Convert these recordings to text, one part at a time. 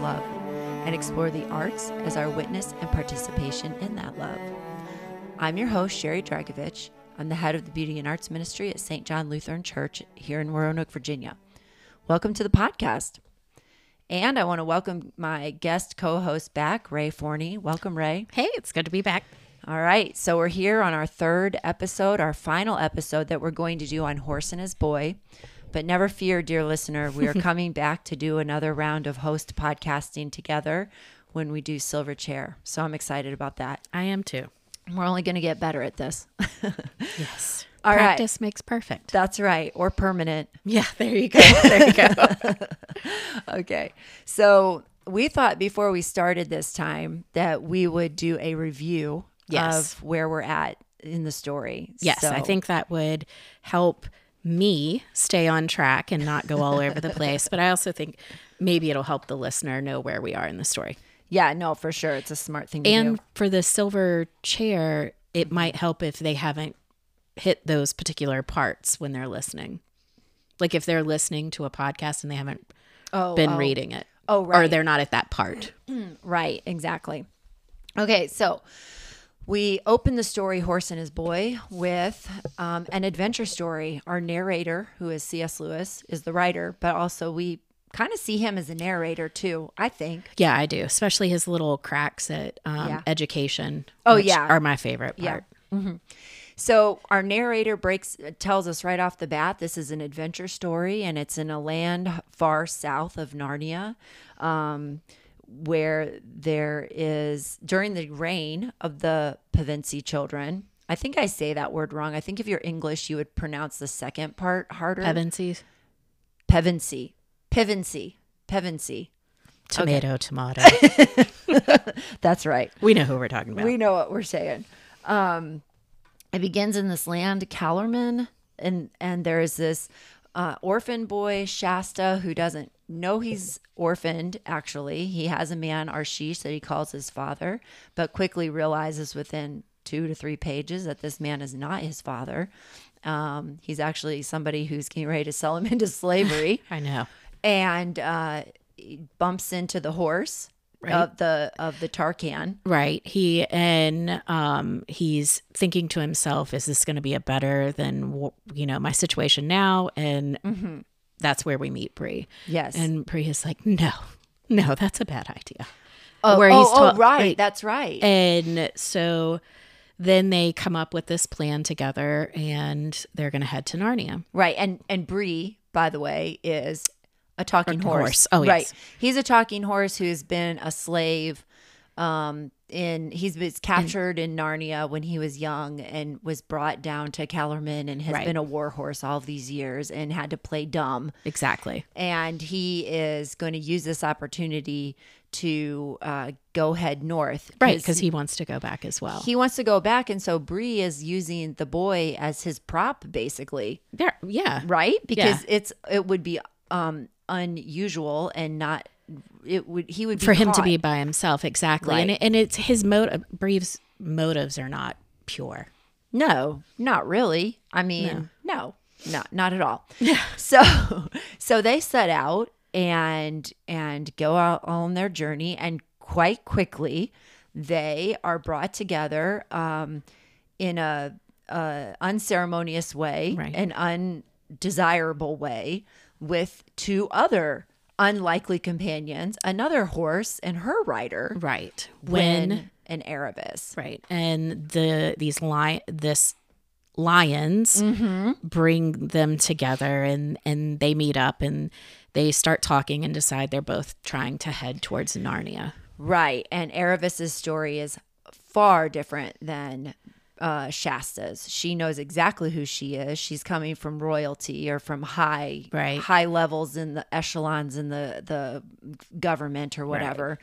love and explore the arts as our witness and participation in that love. I'm your host, Shari Dragovich. I'm the head of the Beauty and Arts Ministry at St. John Lutheran Church here in Roanoke, Virginia. Welcome to the podcast. And I want to welcome my guest co host back, Rhea Forney. Welcome, Rhea. Hey, it's good to be back. All right. So we're here on our third episode, our final episode that we're going to do on Horse and His Boy. But never fear, dear listener, we are coming back to do another round of host podcasting together when we do Silver Chair. So I'm excited about that. I am too. We're only going to get better at this. Yes. All right. Practice makes perfect. That's right. Or permanent. Yeah, there you go. There you go. Okay. So we thought before we started this time that we would do a review Yes. of where we're at in the story. yes, I think that would help me stay on track and not go all over the place. But I also think maybe it'll help the listener know where we are in the story. Yeah, no, for sure. It's a smart thing to do. And do. for the silver chair, it might help if they haven't hit those particular parts when they're listening. Like if they're listening to a podcast and they haven't Oh, been oh. reading it. Oh, Or they're not at that part. Right, exactly. Okay, so we open the story Horse and His Boy with um, an adventure story. Our narrator, who is C.S. Lewis, is the writer, but also we kind of see him as a narrator too, I think. Yeah, I do. Especially his little cracks at um, Yeah. education. Oh, which yeah. are my favorite Yeah. part. So our narrator breaks tells us right off the bat this is an adventure story and it's in a land far south of Narnia. Um, where there is during the reign of the Pevensey children. I think I say that word wrong. I think if you're English, you would pronounce the second part harder. Pevensies, Pevensey. Pevensey. Pevensey. tomato, tomato. That's right. we know who we're talking about. We know what we're saying. Um, it begins in this land, Calormen, and and there is this uh, orphan boy Shasta who doesn't know he's orphaned. Actually, he has a man Arsheesh that he calls his father, but quickly realizes within two to three pages that this man is not his father. Um, he's actually somebody who's getting ready to sell him into slavery I know. and uh, he bumps into the horse of the of the Tarkaan. Right. He and um he's thinking to himself, is this going to be a better than you know my situation now? And that's where we meet Bree. Yes. And Bree is like, no, no, that's a bad idea. Oh, where oh, he's oh, ta- right. right. That's right. And so then they come up with this plan together and they're going to head to Narnia. right. And and Bree, by the way, is a talking horse. horse. Oh, right. He's a talking horse who's been a slave. Um, in he's been captured in Narnia when he was young and was brought down to Calormen and has Right. been a war horse all these years and had to play dumb. Exactly. and he is going to use this opportunity to uh, go head north. Right. Because he wants to go back as well. he wants to go back, and so Bree is using the boy as his prop, basically, there, yeah. right? Because it's it would be um unusual and not it would he would be For him to be by himself. Exactly. And, it, and it's his motive, Bree's motives are not pure. No, not really. I mean, no, not not at all. so so they set out and and go out on their journey and quite quickly they are brought together um in a, a unceremonious way, Right. an undesirable way with two other unlikely companions, another horse and her rider, Right. Win When and Aravis. right. And the these lion this lions mm-hmm. bring them together and and they meet up and they start talking and decide they're both trying to head towards Narnia. Right. And Aravis's story is far different than uh, Shasta's. She knows exactly who she is. She's coming from royalty or from high Right. high levels in the echelons in the the government or whatever,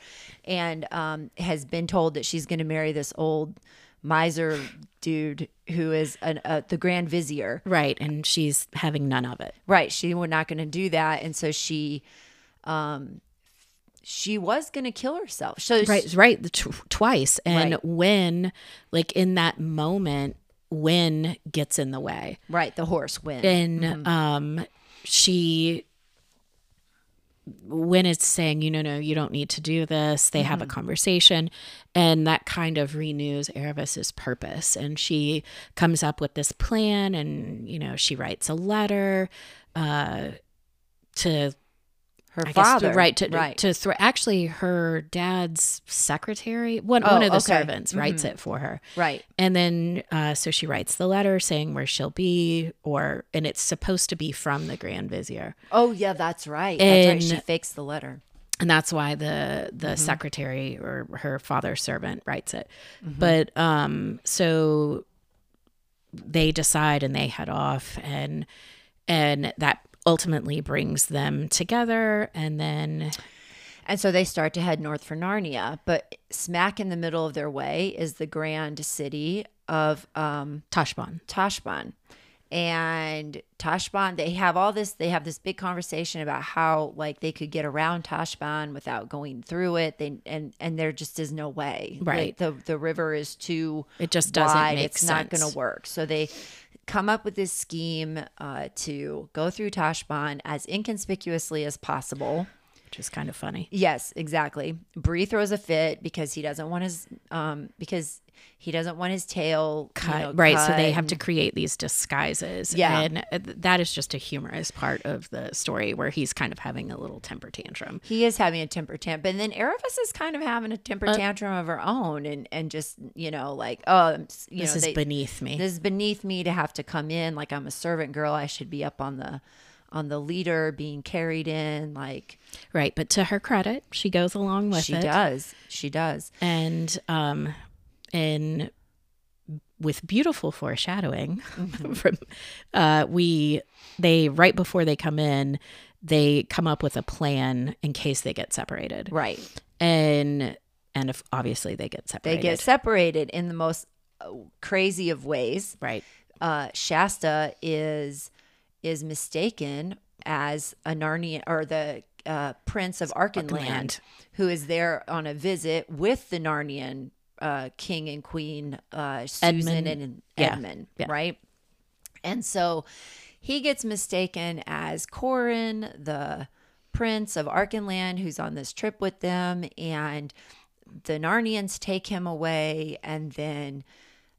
and um, has been told that she's going to marry this old miser dude who is an, uh, the grand vizier. Right. And she's having none of it. Right. She was not going to do that. And so she, um, she was going to kill herself. So Right. Right. the tw- twice. And Right. when, like in that moment, when gets in the way. right. The horse Hwin. And um, she, when it's saying, you know, no, you don't need to do this, they have a conversation, and that kind of renews Aravis's purpose. And she comes up with this plan, and you know, she writes a letter uh, to her I father. to, right to right. to throw. Actually, her dad's secretary, one Oh, one of the okay. servants, writes it for her. right. And then, uh, so she writes the letter saying where she'll be, or and it's supposed to be from the Grand Vizier, Oh yeah, that's right. That's right. She And- fakes the letter. and that's why the the Mm-hmm. secretary or her father's servant writes it. Mm-hmm. But um, so they decide and they head off, and and that ultimately brings them together, and then And so they start to head north for Narnia, but smack in the middle of their way is the grand city of um, Tashban. Tashbaan. And Tashbaan, they have all this, they have this big conversation about how like they could get around Tashbaan without going through it. They and and there just is no way. Like, Right. the the river is too It just doesn't wide. make it's not gonna work. So they come up with this scheme uh, to go through Tashbaan as inconspicuously as possible. Which is kind of funny. Yes, exactly. Bree throws a fit because he doesn't want his um because he doesn't want his tail you Cut, know, right. So they cut have to create these disguises. Yeah. And that is just a humorous part of the story where he's kind of having a little temper tantrum. He is having a temper tantrum, and then Aravis is kind of having a temper Uh, tantrum of her own, and and just you know like oh you This know is they, beneath me. this is beneath me to have to come in like I'm a servant girl. I should be up on the on the leader being carried in like right. But to her credit, she goes along with she it. does she does And, um, and with beautiful foreshadowing Mm-hmm. from, uh, we, they, right before they come in, they come up with a plan in case they get separated. right. And, and if obviously they get separated They get separated in the most uh, crazy of ways. right. uh, Shasta is is mistaken as a Narnian or the uh, Prince of Archenland, who is there on a visit with the Narnian uh, king and queen uh, Susan Edmund. and Yeah. Edmund, Yeah. right? And so he gets mistaken as Corin, the prince of Archenland, who's on this trip with them, and the Narnians take him away, and then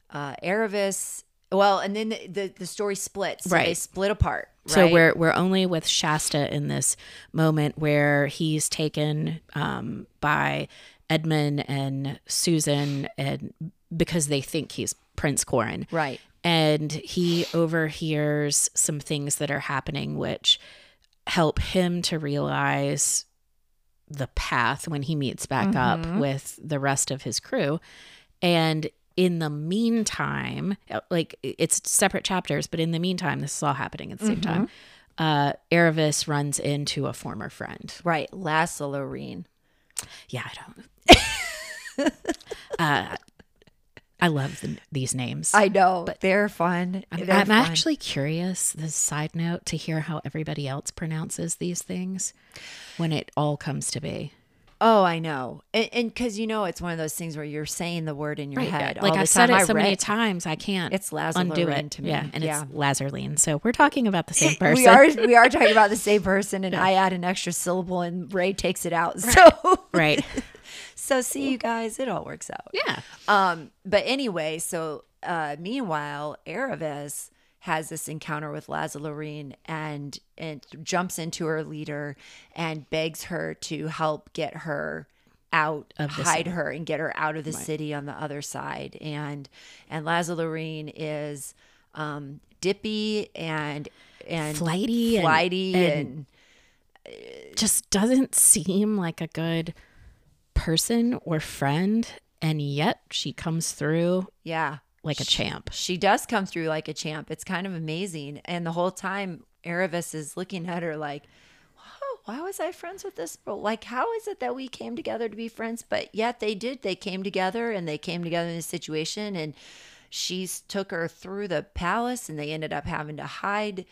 uh, Aravis. Well, and then the, the, the story splits. So They split apart. So we're we're only with Shasta in this moment where he's taken um, by Edmund and Susan, and because they think he's Prince Corin, right. and he overhears some things that are happening, which help him to realize the path when he meets back up with the rest of his crew, and in the meantime, like it's separate chapters, but in the meantime, this is all happening at the same time. Uh, Aravis runs into a former friend. Right. Lassalorine. Yeah, I don't. uh, I love the, these names. I know. But they're fun. I'm, They're I'm fun. actually curious, this side note, to hear how everybody else pronounces these things when it all comes to be. Oh, I know. And because, you know, it's one of those things where you're saying the word in your head. Like all I've said time. it I so many times, I can't It's undo Lazarine it. to me. Yeah, and Yeah. it's Lazarline. So we're talking about the same person. We are we are talking about the same person, and I add an extra syllable, and Rhea takes it out. So right. so see you guys, it all works out. Yeah. Um, but anyway, so uh, meanwhile, Aravis has this encounter with Lazarine and and jumps into her leader and begs her to help get her out, Of hide city. her, and get her out of the city on the other side. And and Lazarine is um, dippy and and Flighty and- flighty and- and Just doesn't seem like a good person or friend. And yet she comes through yeah. Like a champ. She does come through like a champ. It's kind of amazing. And the whole time, Aravis is looking at her like, "Whoa, why was I friends with this girl? Like, how is it that we came together to be friends? But yet they did. They came together and they came together in this situation. And she took her through the palace and they ended up having to hide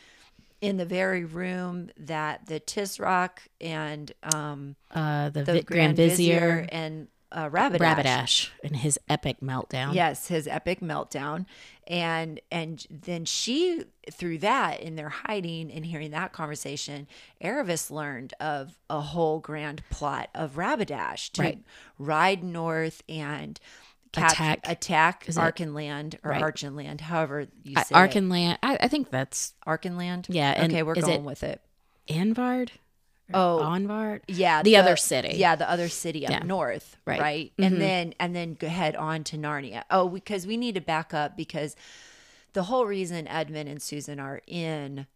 in the very room that the Tisroc and um, Uh, the, the Vi- Grand Vizier, and uh, Rabbit Rabadash, and his epic meltdown. Yes, his epic meltdown. And and then she through that in their hiding and hearing that conversation, Aravis learned of a whole grand plot of Rabadash to Right. ride north and cap- Attack- attack is Archenland or Right. Archenland, however you say it. Archenland. I, I think that's Archenland. Yeah, and okay, we're going it- with it. Anvard. Oh, Anvard. yeah, the other city. Yeah, the other city up Yeah. north, Right. right? Mhm. And then and then go head on to Narnia. Oh, because we need to back up because the whole reason Edmund and Susan are in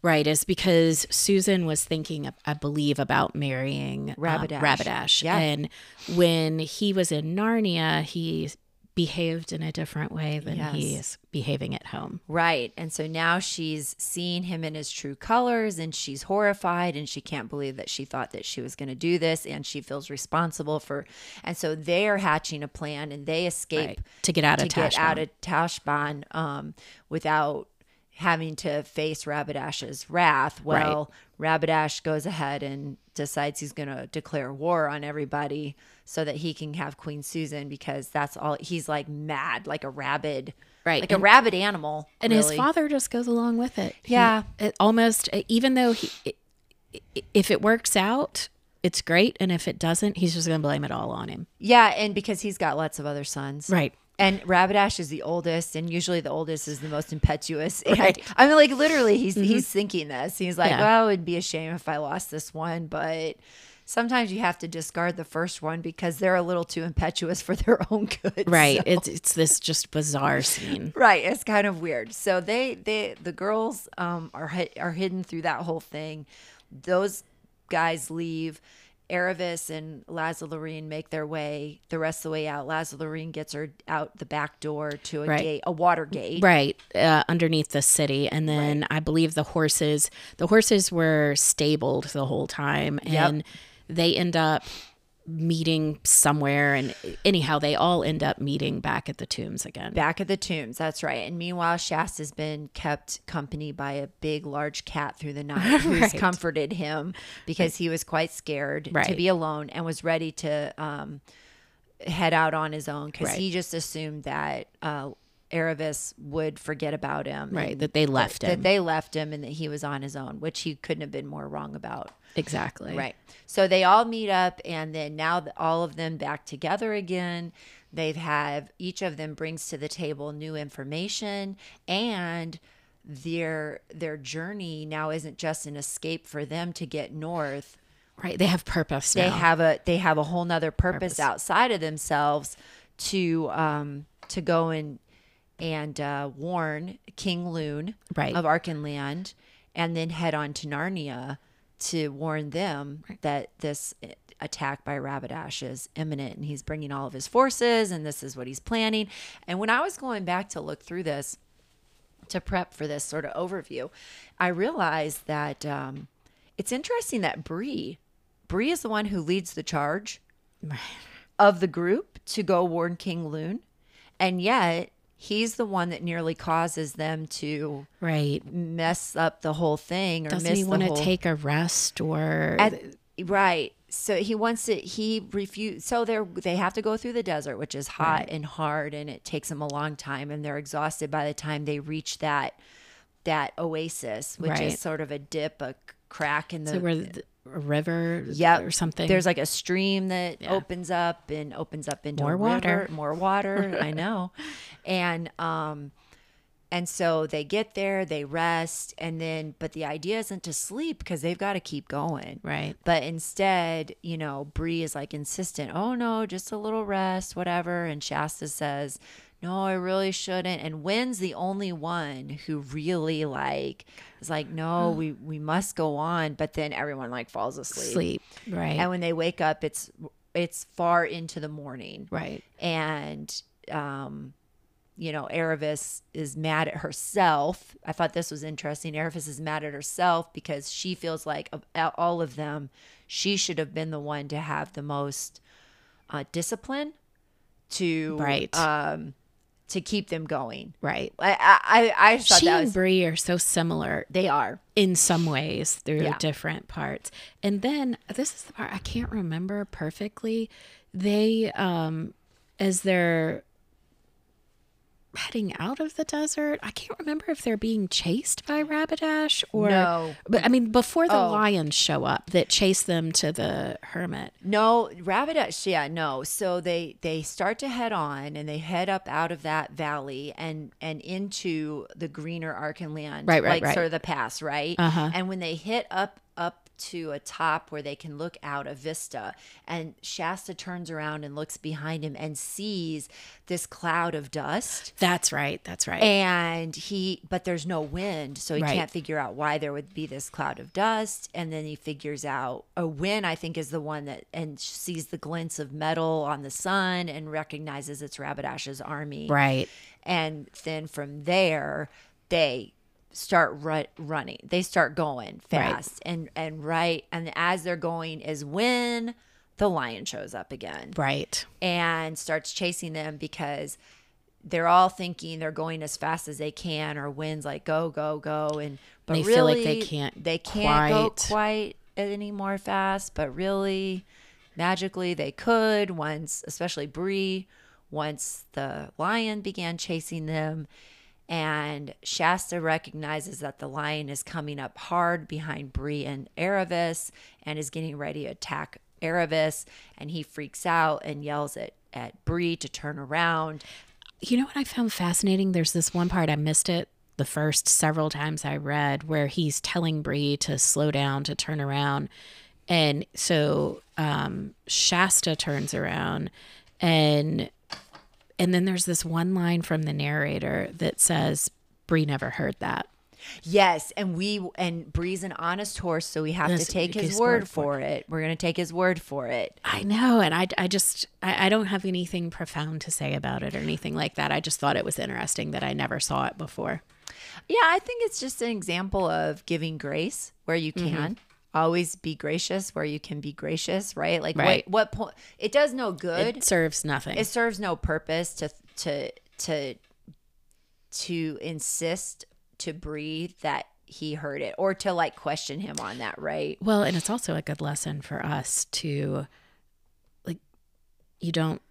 Right, is because Susan was thinking, I believe, about marrying um, Rabadash. Rabadash. Yeah. And when he was in Narnia, he behaved in a different way than Yes. he's behaving at home. right, and so now she's seeing him in his true colors, and she's horrified, and she can't believe that she thought that she was going to do this, and she feels responsible for, and so they are hatching a plan, and they escape Right. To get out to of get out of Tashbaan um, without having to face Rabadash's wrath. Well, Rabadash goes ahead and decides he's going to declare war on everybody so that he can have Queen Susan because that's all he's like mad, like a rabid, Right. like a rabid animal. and his father just goes along with it. He- Yeah. it almost, even though he, if it works out, it's great. And if it doesn't, he's just going to blame it all on him. Yeah, and because he's got lots of other sons. Right. And Rabadash is the oldest, and usually the oldest is the most impetuous. And Right. Mm-hmm. I mean, like literally, he's he's thinking this. He's like, Yeah. "Well, it'd be a shame if I lost this one, but sometimes you have to discard the first one because they're a little too impetuous for their own good." Right. So- It's, it's this just bizarre scene. right. It's kind of weird. So they they the girls um are are hidden through that whole thing. Those guys leave. Aravis and Lazarine make their way the rest of the way out. Lazarine gets her out the back door to a Right. gate, a water gate. right uh, underneath the city and then i believe the horses the horses were stabled the whole time Yep. They end up meeting somewhere and anyhow they all end up meeting back at the tombs again Back at the tombs, that's right. And meanwhile, Shasta's been kept company by a big, large cat through the night who's Right. comforted him because he was quite scared to be alone and was ready to um, head out on his own because Right. he just assumed that uh, Aravis would forget about him. right that they left that him That they left him and that he was on his own, which he couldn't have been more wrong about. Exactly Right. So they all meet up, and then now all of them back together again. They've have each of them brings to the table new information, and their their journey now isn't just an escape for them to get north. right they have purpose They now. have a they have a whole nother purpose, Purpose. outside of themselves to um to go and and uh, warn King Lune Right. of Archenland, and then head on to Narnia to warn them that this attack by Rabadash is imminent, and he's bringing all of his forces, and this is what he's planning. And when I was going back to look through this to prep for this sort of overview, I realized that um, it's interesting that Bree, Bree is the one who leads the charge of the group to go warn King Lune, and yet he's the one that nearly causes them to right mess up the whole thing or doesn't he want to whole take a rest or at, right. So he wants to. He refuse. So they're they have to go through the desert, which is hot and hard, and it takes them a long time, and they're exhausted by the time they reach that that oasis, which Right. is sort of a dip, a crack in the. so where the, a river Yep. or something There's like a stream that Yeah. opens up and opens up into More water. river, more water. I know, and um, and so they get there, they rest, and then but the idea isn't to sleep because they've got to keep going. right But instead, you know, Bree is like insistent, oh no, just a little rest, whatever. And Shasta says, no, I really shouldn't. And Hwin's the only one who really like is like, no, we, we must go on. But then everyone like falls asleep. sleep right And when they wake up, it's it's far into the morning. right And um you know, Aravis is mad at herself. I thought this was interesting. Aravis is mad at herself because she feels like of all of them, she should have been the one to have the most uh, discipline to Right. um to keep them going. right. I I I just thought She that and was Bree are so similar they are. in some ways through Yeah. different parts. And then this is the part I can't remember perfectly. They um as they're heading out of the desert, I can't remember if they're being chased by Rabadash or No. but I mean before the Oh. lions show up that chase them to the hermit. No, Rabadash. yeah, no. So they they start to head on and they head up out of that valley and and into the greener Archenland, Right, right, like right. sort of the pass, right? Uh-huh. And when they hit up up to a top where they can look out a vista, and Shasta turns around and looks behind him and sees this cloud of dust. That's right. That's right. And he, but there's no wind, so he Right. can't figure out why there would be this cloud of dust. And then he figures out a wind, I think, is the one that and sees the glints of metal on the sun and recognizes it's Rabadash's army. right. And then from there, they start ru- running. They start going fast and and right. And as they're going is when the lion shows up again Right. and starts chasing them because they're all thinking they're going as fast as they can or winds like go go go and but They really feel like they can't they can't go quite- quite any more fast but really magically they could once especially Bree once the lion began chasing them and Shasta recognizes that the lion is coming up hard behind Bree and Aravis and is getting ready to attack Aravis and he freaks out and yells at at Bree to turn around. You know what I found fascinating? There's this one part I missed it the first several times I read where he's telling Bree to slow down, to turn around. And so um, Shasta turns around and and then there's this one line from the narrator that says Bree never heard that. Yes, and we and Bree's an honest horse, so we have to take his, his word, word for it. We're going to take his word for it. I know, and I, I just I, I don't have anything profound to say about it or anything like that. I just thought it was interesting that I never saw it before. Yeah, I think it's just an example of giving grace where you Mm-hmm. Always be gracious where you can be gracious, right? Like Right. what what point it does no good. It serves nothing. it serves no purpose to to to to insist to breathe that he heard it or to like question him on that, right? Well, and it's also a good lesson for us to like you don't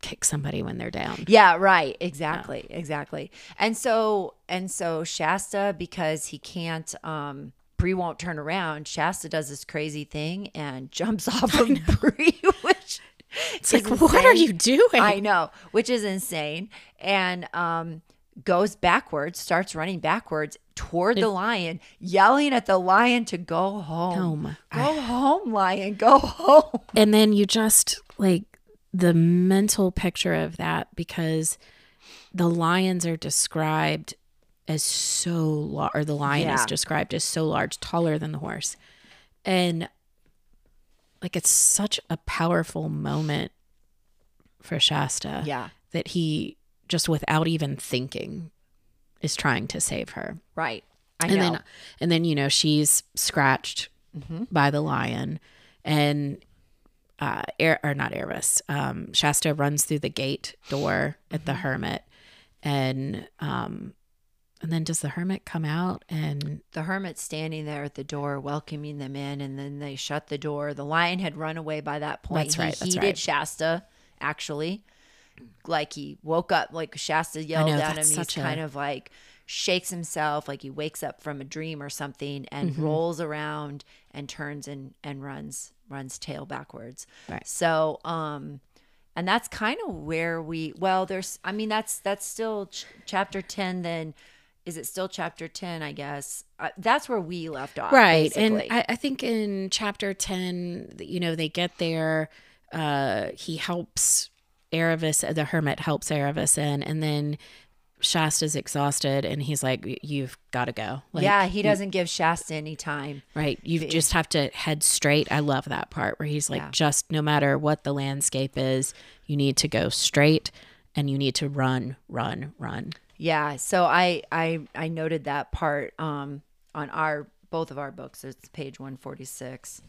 kick somebody when they're down. Yeah, right. Exactly. Exactly. And so and so Shasta because he can't um Bree won't turn around. Shasta does this crazy thing and jumps off of Bree, which It's like, what are you doing? I know, which is insane. And um goes backwards, starts running backwards toward the lion, yelling at the lion to go home. Home. Go home, lion. Go home. and then you just like the mental picture of that because the lions are described as so large, or the lion is described as so large, taller than the horse. And like it's such a powerful moment for Shasta Yeah. that he just without even thinking is trying to save her. Right. I and know. then and then you know she's scratched Mm-hmm. by the lion and uh air or not Aravis um Shasta runs through the gate door at Mm-hmm. the hermit and um and then does the hermit come out and the hermit's standing there at the door welcoming them in and then they shut the door the lion had run away by that point That's he right, that's heeded right. shasta actually like he woke up like shasta yelled know, at him he's such a- kind of like shakes himself like he wakes up from a dream or something and Mm-hmm. rolls around and turns and and runs runs tail backwards Right. so um and that's kind of where we well there's i mean that's that's still ch- chapter 10 then is it still chapter 10 i guess uh, that's where we left off right and. I, I think in chapter 10 you know they get there uh he helps Aravis the hermit helps Aravis in and then Shasta's exhausted and he's like you've got to go like, yeah he doesn't give shasta any time Right. You just have to head straight. I love that part where he's like, Yeah. just no matter what the landscape is, you need to go straight and you need to run, run, run. Yeah. So I I I noted that part um on our both of our books. It's page 146.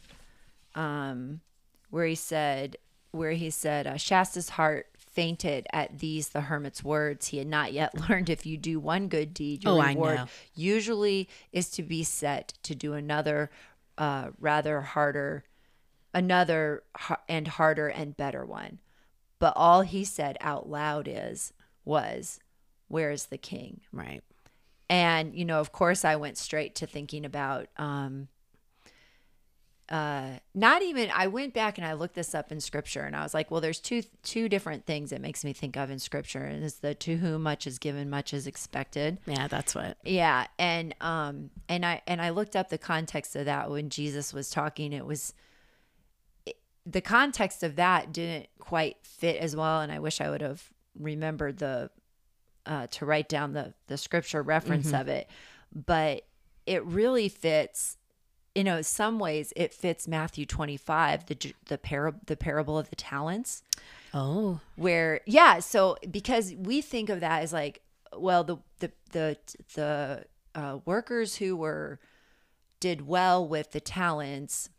Um where he said where he said uh, Shasta's heart fainted at these the hermit's words. He had not yet learned if you do one good deed, your Oh, I reward know. usually is to be set to do another uh rather harder another and harder and better one. But all he said out loud is was where is the king? Right. and you know of course i went straight to thinking about um uh not even i went back and i looked this up in scripture and i was like well there's two two different things it makes me think of in scripture and it's the to whom much is given much is expected Yeah, that's what. yeah and um and i and i looked up the context of that when jesus was talking it was it- the context of that didn't quite fit as well and i wish i would have remembered the uh to write down the the scripture reference of it but it really fits you know some ways it fits matthew 25 the the par- the parable of the talents. Oh, where yeah so because we think of that as like well the the the the uh, workers who were did well with the talents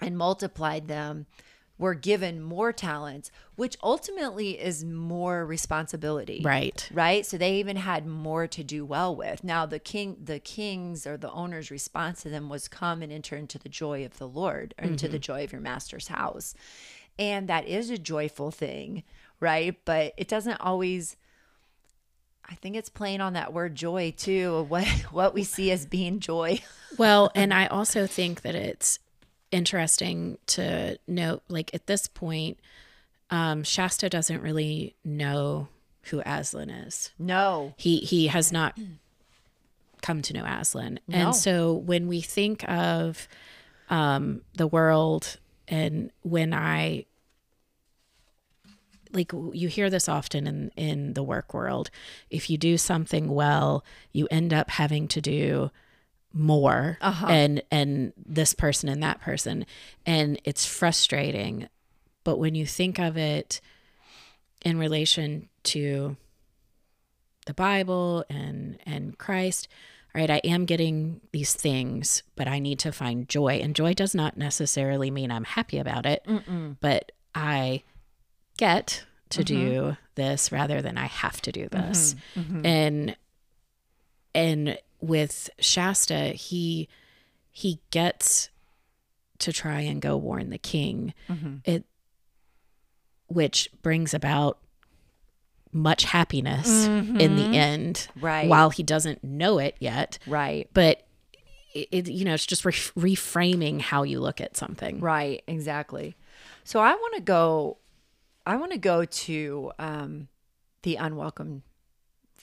and multiplied them were given more talents which ultimately is more responsibility. Right. right? So they even had more to do well with. Now the king the king's or the owner's response to them was come and enter into the joy of the lord or into the mm-hmm. joy of your master's house. And that is a joyful thing right? But it doesn't always i think it's playing on that word joy too what what we see as being joy. Well, and I also think that it's interesting to note, like at this point, um, Shasta doesn't really know who Aslan is. no He he has not come to know Aslan, No. and so when we think of um, the world, and when I like you hear this often in in the work world, if you do something well, you end up having to do more uh-huh. and and this person and that person. And it's frustrating. But when you think of it in relation to the bible and and christ all right i am getting these things but i need to find joy. And joy does not necessarily mean i'm happy about it but i get to mm-hmm. do this rather than i have to do this. Mm-hmm. Mm-hmm. And and with Shasta, he he gets to try and go warn the king, it which brings about much happiness in the end, Right. While he doesn't know it yet, right but it, it you know it's just re- reframing how you look at something. Right, exactly. So I want to go I want to go to um the unwelcome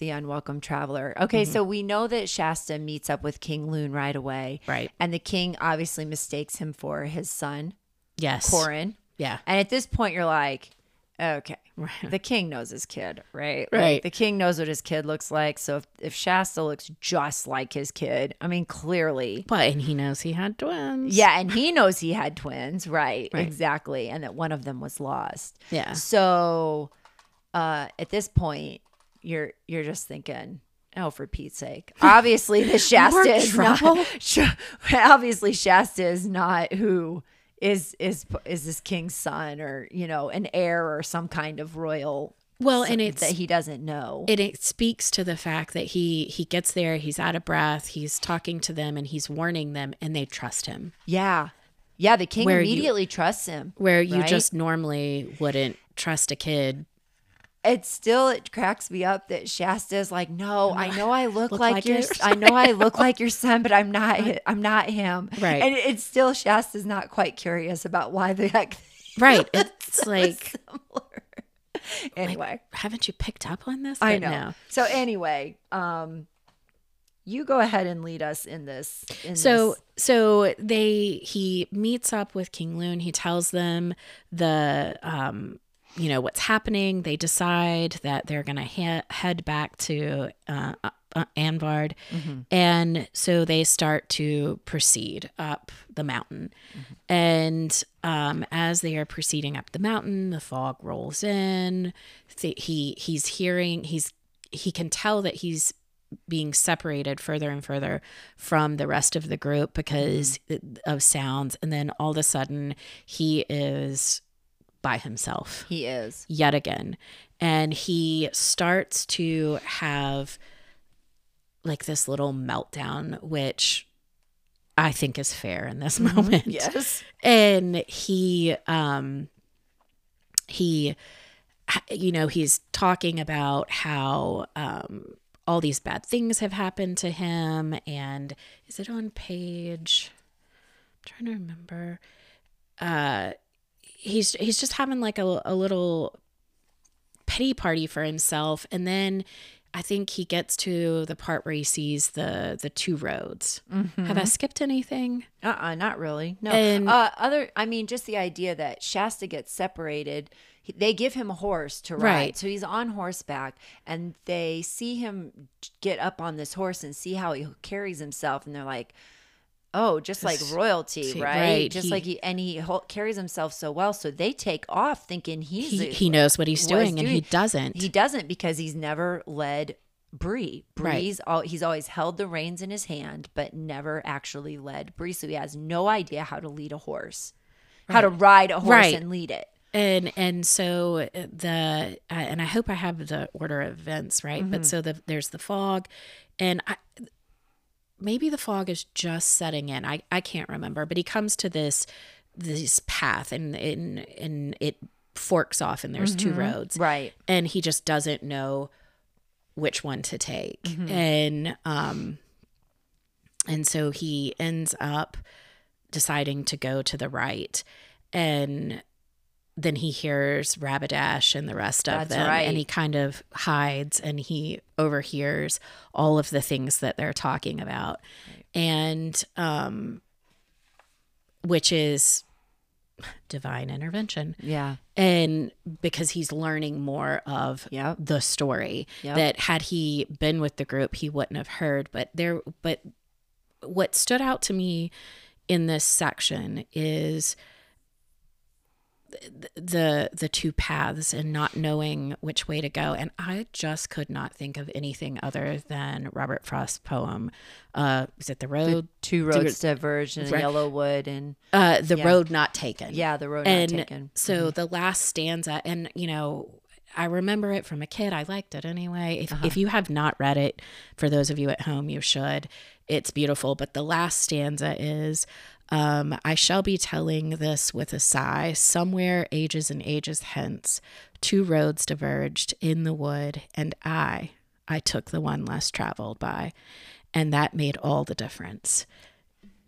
the unwelcome traveler. Okay, so we know that Shasta meets up with King Lune right away. Right. And the king obviously mistakes him for his son, Yes. Corin. Yeah. And at this point you're like, okay. Right. The king knows his kid, right? Like, Right. the king knows what his kid looks like. So if, if Shasta looks just like his kid, I mean, clearly But and he knows he had twins. yeah, and he knows he had twins, right? Right. Exactly, and that one of them was lost. Yeah. So, uh, at this point, you're you're just thinking, oh, for Pete's sake! Obviously, the Shasta is trouble? not. Sh- obviously, Shasta is not who is is is this king's son or you know an heir or some kind of royal. Well, and it's that he doesn't know. it, it speaks to the fact that he he gets there he's out of breath he's talking to them and he's warning them and they trust him yeah, yeah. The king Where you- immediately trusts him. where you Right? just normally wouldn't trust a kid it still it cracks me up that Shasta is like, no, I know I look, Look like, like your, your I know I look like your son, but I'm not, I'm not him. Right. And it's still Shasta's not quite curious about why the heck. right it's like similar. Anyway, haven't you picked up on this I know. no. So anyway, um, you go ahead and lead us in this. In so this. so they he meets up with king Lune he tells them the um you know what's happening. They decide that they're gonna he- head back to uh, uh, Anvard, and so they start to proceed up the mountain. And um, as they are proceeding up the mountain, the fog rolls in. Th- he he's hearing he's he can tell that he's being separated further and further from the rest of the group because of sounds, and then all of a sudden he is by himself He is. yet again. And he starts to have like this little meltdown, which I think is fair in this moment. Yes. And he, um, he, you know, he's talking about how, um, all these bad things have happened to him. And is it on page? I'm trying to remember. Uh, he's he's just having like a, a little pity party for himself and then i think he gets to the part where he sees the the two roads have i skipped anything Uh-uh, not really. No. And- uh, other, I mean, just the idea that Shasta gets separated. he- They give him a horse to ride, Right. so he's on horseback, and they see him get up on this horse and see how he carries himself, and they're like, "Oh, just like royalty, right? right, Just he- like he and he carries himself so well." So they take off, thinking he's he, a- he knows what he's what he's doing and he doesn't He doesn't because he's never led Bree. Right. Bree's all he's always held the reins in his hand, but never actually led Bree. So he has no idea how to lead a horse, how to ride a horse Right. and lead it. and and so uh, the uh, and I hope I have the order of events right. Mm-hmm. But so the there's the fog, and I maybe the fog is just setting in. I I can't remember, but he comes to this this path and and and it forks off and there's two roads Mm-hmm. Right. and he just doesn't know which one to take Mm-hmm. and um and so he ends up deciding to go to the right and then he hears Rabadash and the rest of That's them right. and he kind of hides and he overhears all of the things that they're talking about and um which is divine intervention Yeah. and because he's learning more of Yep. the story Yep. that had he been with the group he wouldn't have heard but there but what stood out to me in this section is the the two paths and not knowing which way to go and i just could not think of anything other than robert frost's poem uh is it the road Two roads diverged in Right. yellow wood and uh the Yeah. road not taken yeah, the road and not taken. so the last stanza and you know i remember it from a kid i liked it anyway if, Uh-huh. if you have not read it for those of you at home you should it's beautiful but the last stanza is um, i shall be telling this with a sigh somewhere ages and ages hence two roads diverged in the wood and i i took the one less traveled by and that made all the difference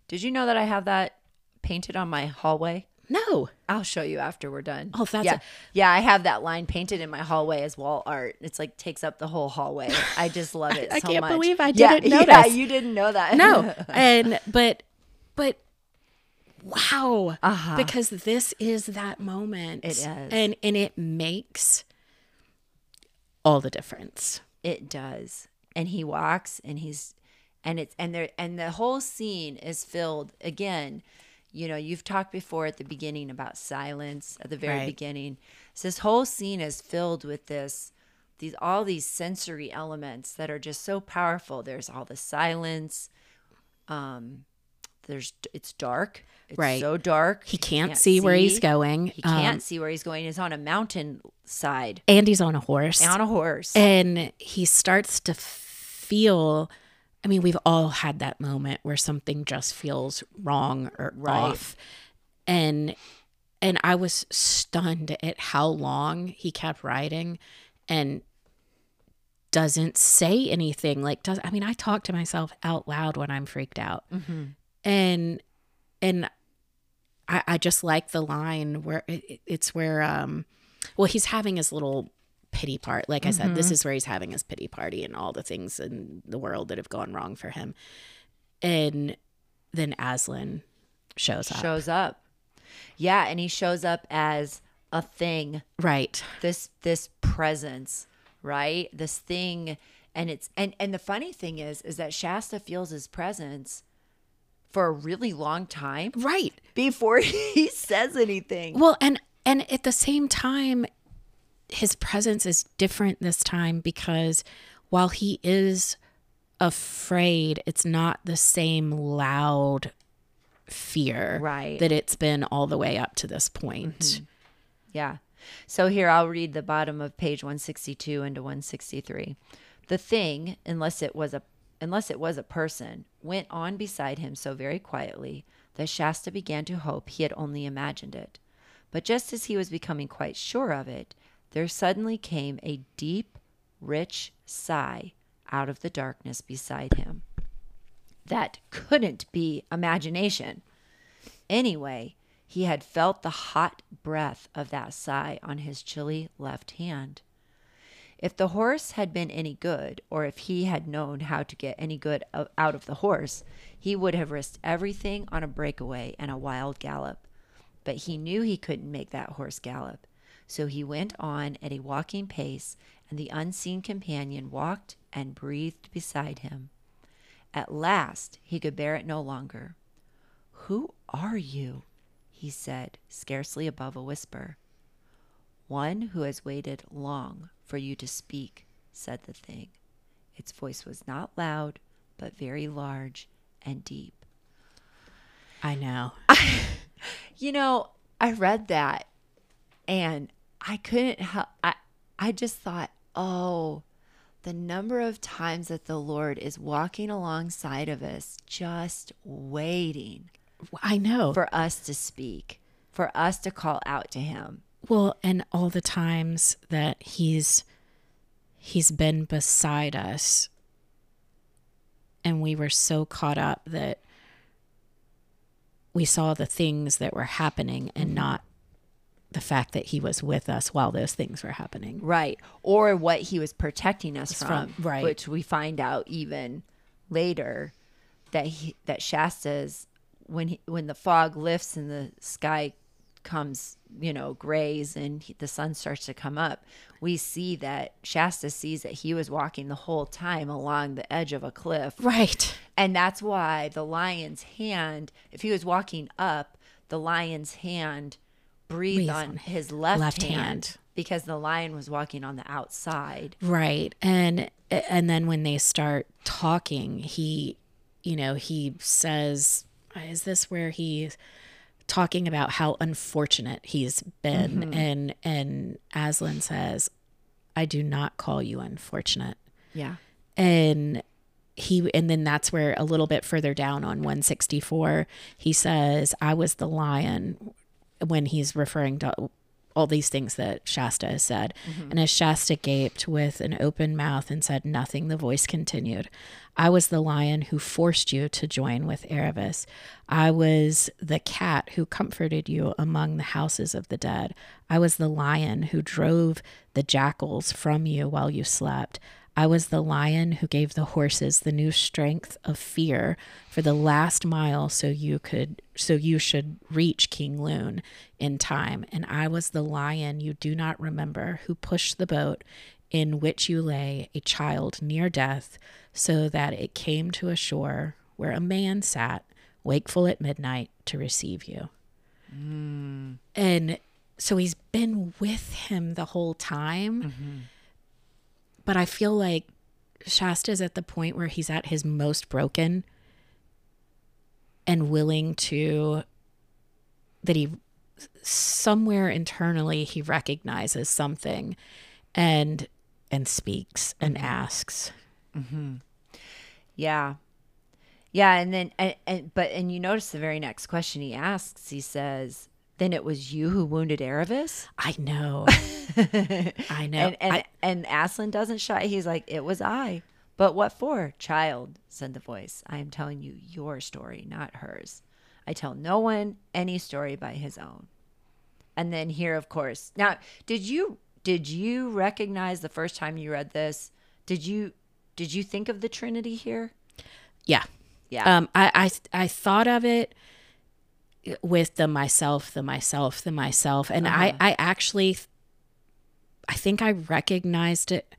Did you know that I have that painted on my hallway? no I'll show you after we're done. Oh, that's yeah, a- yeah. I have that line painted in my hallway as wall art. It's like takes up the whole hallway. I just love it. I so can't much. believe I didn't Yeah, notice. you didn't know that. no and but but wow Uh-huh. because this is that moment It is. and and it makes all the difference It does. And he walks and he's and it's and there and the whole scene is filled again. You know, you've talked before at the beginning about silence at the very Right. beginning. So this whole scene is filled with this these all these sensory elements that are just so powerful. There's all the silence. Um there's it's dark. It's Right. so dark. he can't, see, where he's going He can't um, see where he's going. He's on a mountain side and he's on a horse on a horse. and he starts to feel i mean we've all had that moment where something just feels wrong or Right. off and and i was stunned at how long he kept riding and doesn't say anything like does i mean i talk to myself out loud when i'm freaked out and and I, I just like the line where it, it- it's where um well he's having his little pity part like i said this is where he's having his pity party and all the things in the world that have gone wrong for him and then aslan shows up shows up. Yeah, and he shows up as a thing. right This this presence, right? This thing And it's and and the funny thing is is that Shasta feels his presence for a really long time Right. before he says anything. Well, and and at the same time, his presence is different this time because while he is afraid, it's not the same loud fear Right. that it's been all the way up to this point. Mm-hmm. Yeah. So here I'll read the bottom of page 162 into 163. The thing, unless it was a unless it was a person, went on beside him so very quietly that Shasta began to hope he had only imagined it. But just as he was becoming quite sure of it, there suddenly came a deep, rich sigh out of the darkness beside him. That couldn't be imagination. Anyway, he had felt the hot breath of that sigh on his chilly left hand. If the horse had been any good, or if he had known how to get any good out of the horse, he would have risked everything on a breakaway and a wild gallop. But he knew he couldn't make that horse gallop. So he went on at a walking pace, and the unseen companion walked and breathed beside him. At last he could bear it no longer. Who are you? he said, scarcely above a whisper. One who has waited long for you to speak, said the thing. Its voice was not loud, but very large and deep. I know. I, You know, I read that and I couldn't help I I just thought, "Oh, the number of times that the Lord is walking alongside of us just waiting I know. for us to speak, for us to call out to him." Well, and all the times that he's he's been beside us and we were so caught up that we saw the things that were happening and mm-hmm. not the fact that he was with us while those things were happening. Right. Or what he was protecting us from, from- right. Which we find out even later that he, that Shasta's when he, when the fog lifts and the sky comes, you know, grays and he, the sun starts to come up, we see that Shasta sees that he was walking the whole time along the edge of a cliff. Right. And that's why the lion's hand, if he was walking up, the lion's hand breathed on on his left, left hand, hand. because the lion was walking on the outside. Right. And and then when they start talking, he you know, he says is this where he's talking about how unfortunate he's been mm-hmm. and and Aslan says I do not call you unfortunate. Yeah. And he and then that's where a little bit further down on 164 he says I was the lion when he's referring to all these things that Shasta has said. Mm-hmm. And as Shasta gaped with an open mouth and said nothing, the voice continued. I was the lion who forced you to join with Aravis. I was the cat who comforted you among the houses of the dead. I was the lion who drove the jackals from you while you slept. I was the lion who gave the horses the new strength of fear for the last mile so you could so you should reach King Lune in time. And I was the lion you do not remember who pushed the boat in which you lay a child near death so that it came to a shore where a man sat wakeful at midnight to receive you. Mm. And so he's been with him the whole time mm-hmm. But I feel like Shasta's at the point where he's at his most broken and willing to that he somewhere internally he recognizes something and and speaks and asks. mm-hmm. Yeah. Yeah, and then and, and but and you notice the very next question he asks, he says, "Then it was you who wounded Aravis?" I know. I know. And and I- and Aslan doesn't shy. He's like, "It was I." But what for? Child, said the voice. I am telling you your story, not hers. I tell no one any story by his own. And then here, of course. Now, did you did you recognize the first time you read this? Did you did you think of the Trinity here? yeah. Yeah. Um, I, I I thought of it with the myself, the myself, the myself, and I I actually I think I recognized it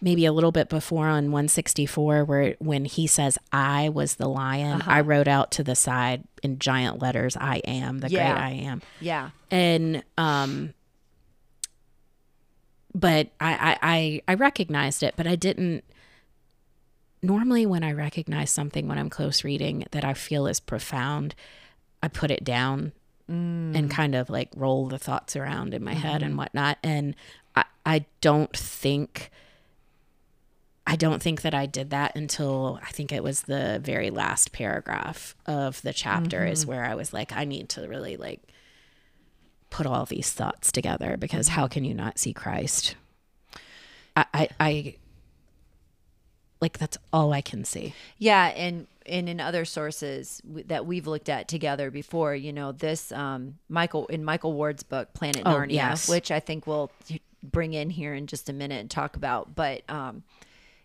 maybe a little bit before on 164 where when he says I was the lion, Uh-huh. I wrote out to the side in giant letters I am the Yeah. great I am. Yeah. And um but I, I I I recognized it, but I didn't normally when I recognize something when I'm close reading that I feel is profound, I put it down and mm. kind of like roll the thoughts around in my head and mm-hmm. whatnot. And I, I don't think I don't think that I did that until I think it was the very last paragraph of the chapter is mm-hmm. where I was like, I need to really like put all these thoughts together because mm-hmm. how can you not see Christ? I, I, I like that's all I can see. Yeah, and and in other sources that we've looked at together before, you know, this um, Michael in Michael Ward's book Planet Oh, Narnia, yes. which I think we'll bring in here in just a minute and talk about, but um,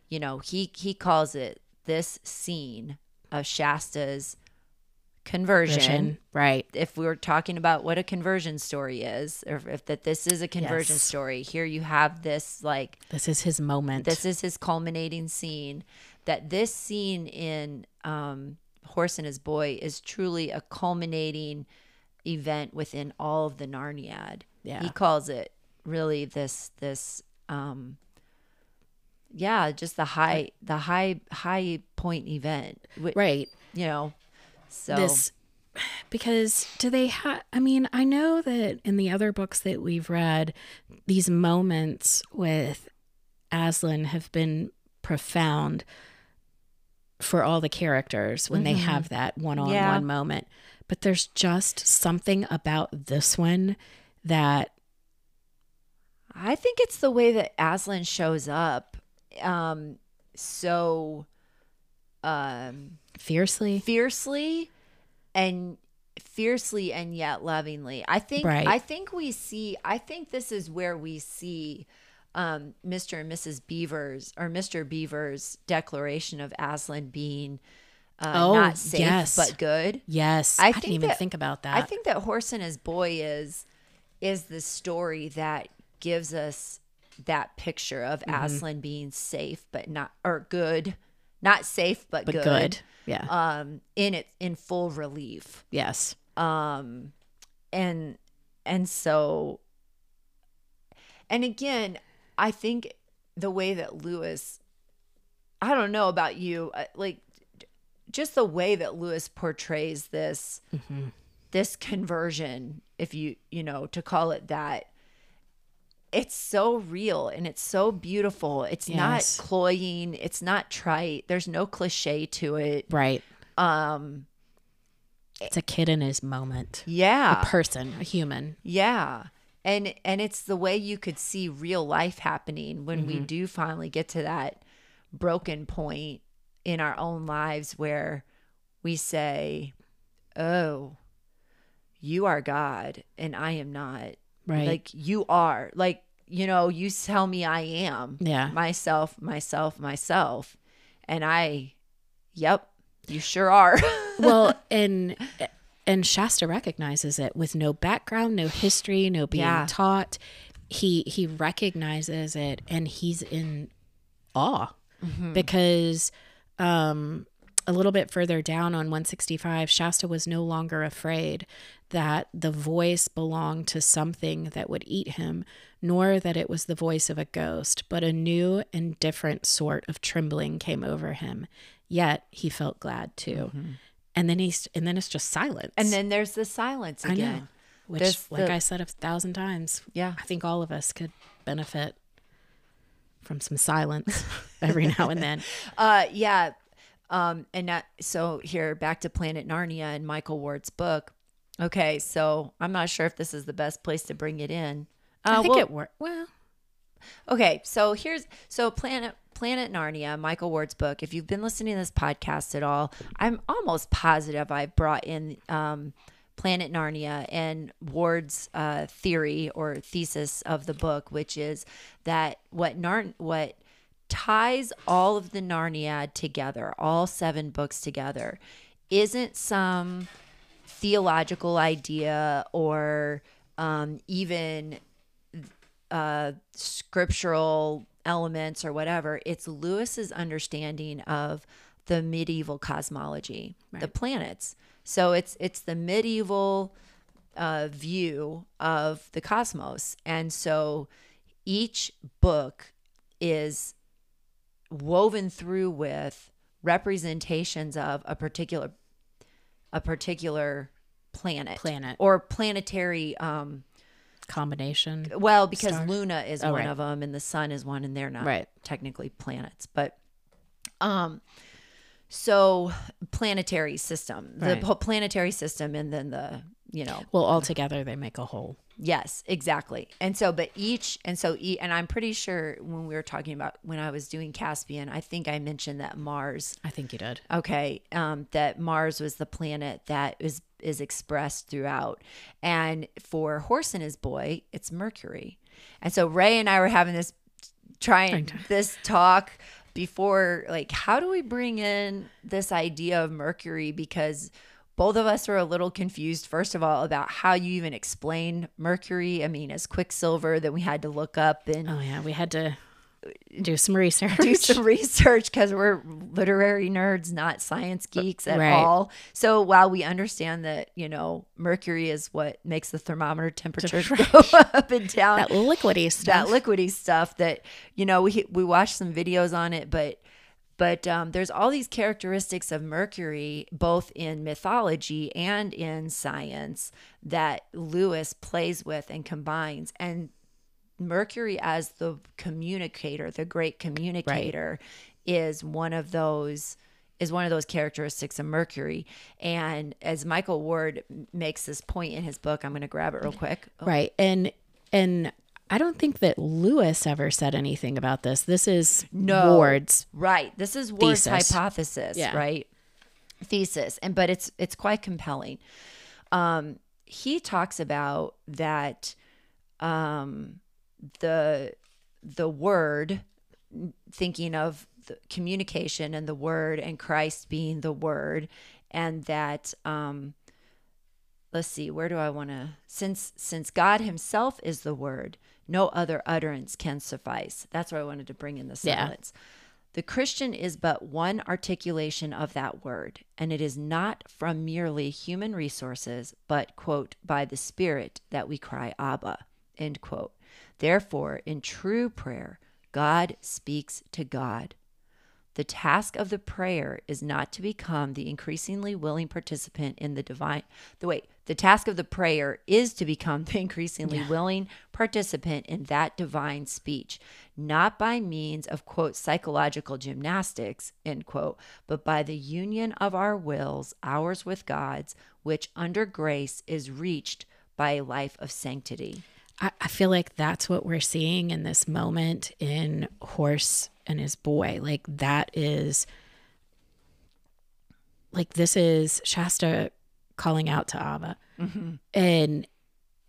you know, he he calls it this scene of Shasta's conversion. Vision, right? If we were talking about what a conversion story is, or if that this is a conversion Yes. story, here you have this like This is his moment. this is his culminating scene that this scene in um, horse and his boy is truly a culminating event within all of the narniad Yeah. he calls it really this this um yeah just the high the high high point event right. you know so this because do they have i mean i know that in the other books that we've read these moments with aslan have been profound for all the characters when they have that one-on-one Yeah. moment but there's just something about this one that I think it's the way that Aslan shows up um so um fiercely fiercely and fiercely and yet lovingly. I think Right. I think we see I think this is where we see um, Mr. and Mrs. Beavers or Mr. Beaver's declaration of Aslan being uh, Oh, not safe yes. but good. yes I i, didn't even that- think about that I think that Horse and His Boy is is the story that gives us that picture of Mm-hmm. Aslan being safe but not or good, not safe but, but good. good, yeah Um, in it in full relief. yes Um, and and so, and again, I think the way that Lewis, I don't know about you, uh, like just the way that Lewis portrays this this conversion, if you you know to call it that, it's so real and it's so beautiful. It's Yes. not cloying. It's not trite. There's no cliche to it. right Um, it's a kid in his moment yeah, a person a human Yeah. And and it's the way you could see real life happening when we Mm-hmm. do finally get to that broken point in our own lives where we say, "Oh, you are God and I am not." Right Like you are. Like, you know, you tell me I am. Yeah. Myself, myself, myself. And I yep, you sure are. well and and shasta recognizes it with no background no history no being Yeah. taught he he recognizes it and he's in awe Mm-hmm. because um a little bit further down on 165 shasta was no longer afraid that the voice belonged to something that would eat him nor that it was the voice of a ghost but a new and different sort of trembling came over him yet he felt glad too and then he's and then it's just silence Mm-hmm. and then there's the silence i know again. which There's like the- i said a thousand times Yeah. i think all of us could benefit from some silence every now and then Uh, yeah. Um, and that, so here back to Planet Narnia and Michael Ward's book. Okay, so I'm not sure if this is the best place to bring it in. Uh, i think well- it worked well Okay, so here's so Planet Planet Narnia, Michael Ward's book. If you've been listening to this podcast at all, I'm almost positive I've brought in um, Planet Narnia and Ward's uh, theory or thesis of the book, which is that what Narn what ties all of the Narnia together, all seven books together, isn't some theological idea or um, even uh, scriptural elements or whatever. It's Lewis's understanding of the medieval cosmology, the planets. So it's it's the medieval uh, view of the cosmos, and so each book is woven through with representations of a particular a particular planet Planet. or planetary um Combination. well because Star. luna is Oh, one right. of them and the sun is one and they're not Right. technically planets but um so planetary system the Right. whole planetary system and then the you know Well, all together they make a whole. Yes, exactly. And so, but each, and so, e- and I'm pretty sure when we were talking about when I was doing Caspian, I think I mentioned that Mars, I think you did. okay, um, that Mars was the planet that is is expressed throughout. And for Horse and his boy, it's Mercury. And so Rhea and I were having this trying this talk before like how do we bring in this idea of mercury because both of us were a little confused first of all about how you even explain mercury i mean as quicksilver that we had to look up and Oh yeah, we had to do some research. do some research because we're literary nerds, not science uh, geeks at Right. all. So while we understand that, you know, mercury is what makes the thermometer temperature go up and down, that liquidy stuff. that liquidy stuff that, you know, we we watched some videos on it, but but um, there's all these characteristics of Mercury, both in mythology and in science, that Lewis plays with and combines. And Mercury as the communicator, the great communicator, is one of those is one of those characteristics of Mercury. And as Michael Ward makes this point in his book, I'm going to grab it real quick. Oh, Right. And and I don't think that Lewis ever said anything about this. This is No. Ward's. Right. This is Ward's Thesis. hypothesis, Yeah. right? Thesis. And but it's it's quite compelling. Um he talks about that um the the word thinking of the communication and the word and Christ being the word and that um let's see where do i want to since since god himself is the word no other utterance can suffice. That's why i wanted to bring in the Yeah. silence. The christian is but one articulation of that word and it is not from merely human resources but quote by the spirit that we cry abba end quote. Therefore in true prayer god speaks to god the task of the prayer is not to become the increasingly willing participant in the divine. The wait, the task of the prayer is to become the increasingly willing participant in that divine speech, not by means of quote psychological gymnastics end quote, but by the union of our wills, ours with God's, which under grace is reached by a life of sanctity. I, I feel like that's what we're seeing in this moment in Horse and his boy. Like that is like this is Shasta calling out to Abba mm-hmm. and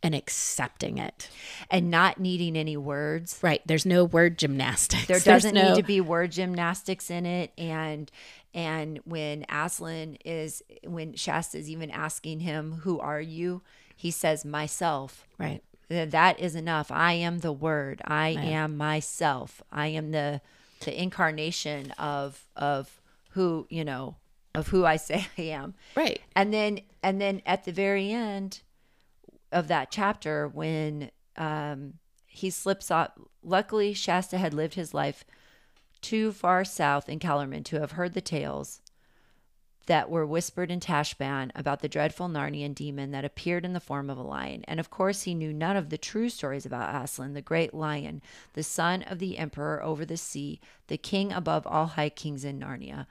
and accepting it. And not needing any words. Right. There's no word gymnastics. there doesn't no- need to be word gymnastics in it and and when Aslan is when Shasta is even asking him who are you he says myself Right. That is enough i am the word i am myself i am the the incarnation of of who you know of who i say i am Right. and then and then at the very end of that chapter when um he slips off luckily shasta had lived his life too far south in Calormen to have heard the tales that were whispered in Tashbaan about the dreadful Narnian demon that appeared in the form of a lion. And of course, he knew none of the true stories about Aslan, the great lion, the son of the emperor over the sea, the king above all high kings in Narnia.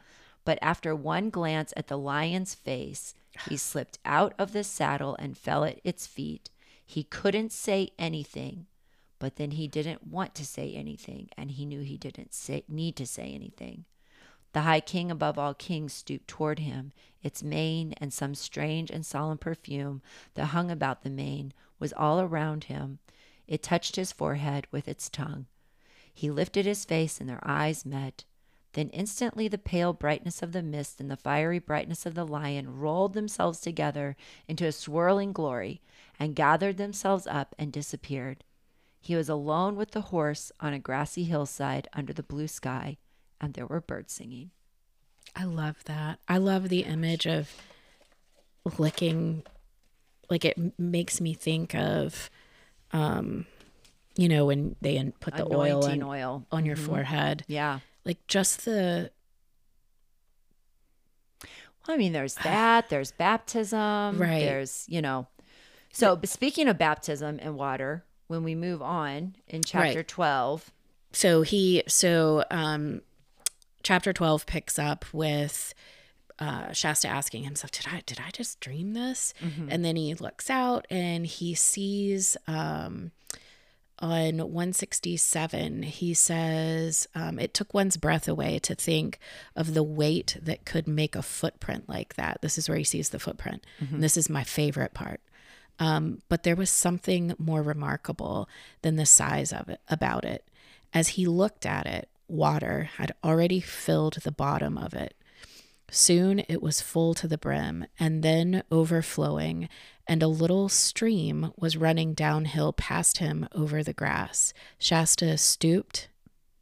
But after one glance at the lion's face, he slipped out of the saddle and fell at its feet. He couldn't say anything, but then he didn't want to say anything, and he knew he didn't say, need to say anything. The high king above all kings stooped toward him. Its mane and some strange and solemn perfume that hung about the mane was all around him. It touched his forehead with its tongue. He lifted his face, and their eyes met. Then instantly the pale brightness of the mist and the fiery brightness of the lion rolled themselves together into a swirling glory and gathered themselves up and disappeared. He was alone with the horse on a grassy hillside under the blue sky, and there were birds singing. I love that. I love the image of licking like it makes me think of um you know when they put the oil on, oil. on your Mhm. forehead. Yeah. Like just the Well, I mean, there's that. There's baptism. Right. There's, you know. So, but speaking of baptism and water, when we move on in chapter Right. 12, so he so um chapter 12 picks up with uh Shasta asking himself did I did I just dream this? And then he looks out and he sees um on 167 he says um, it took one's breath away to think of the weight that could make a footprint like that. This is where he sees the footprint. And this is my favorite part. Um, but there was something more remarkable than the size of it about it. As he looked at it, water had already filled the bottom of it. Soon it was full to the brim and then overflowing, and a little stream was running downhill past him over the grass. Shasta stooped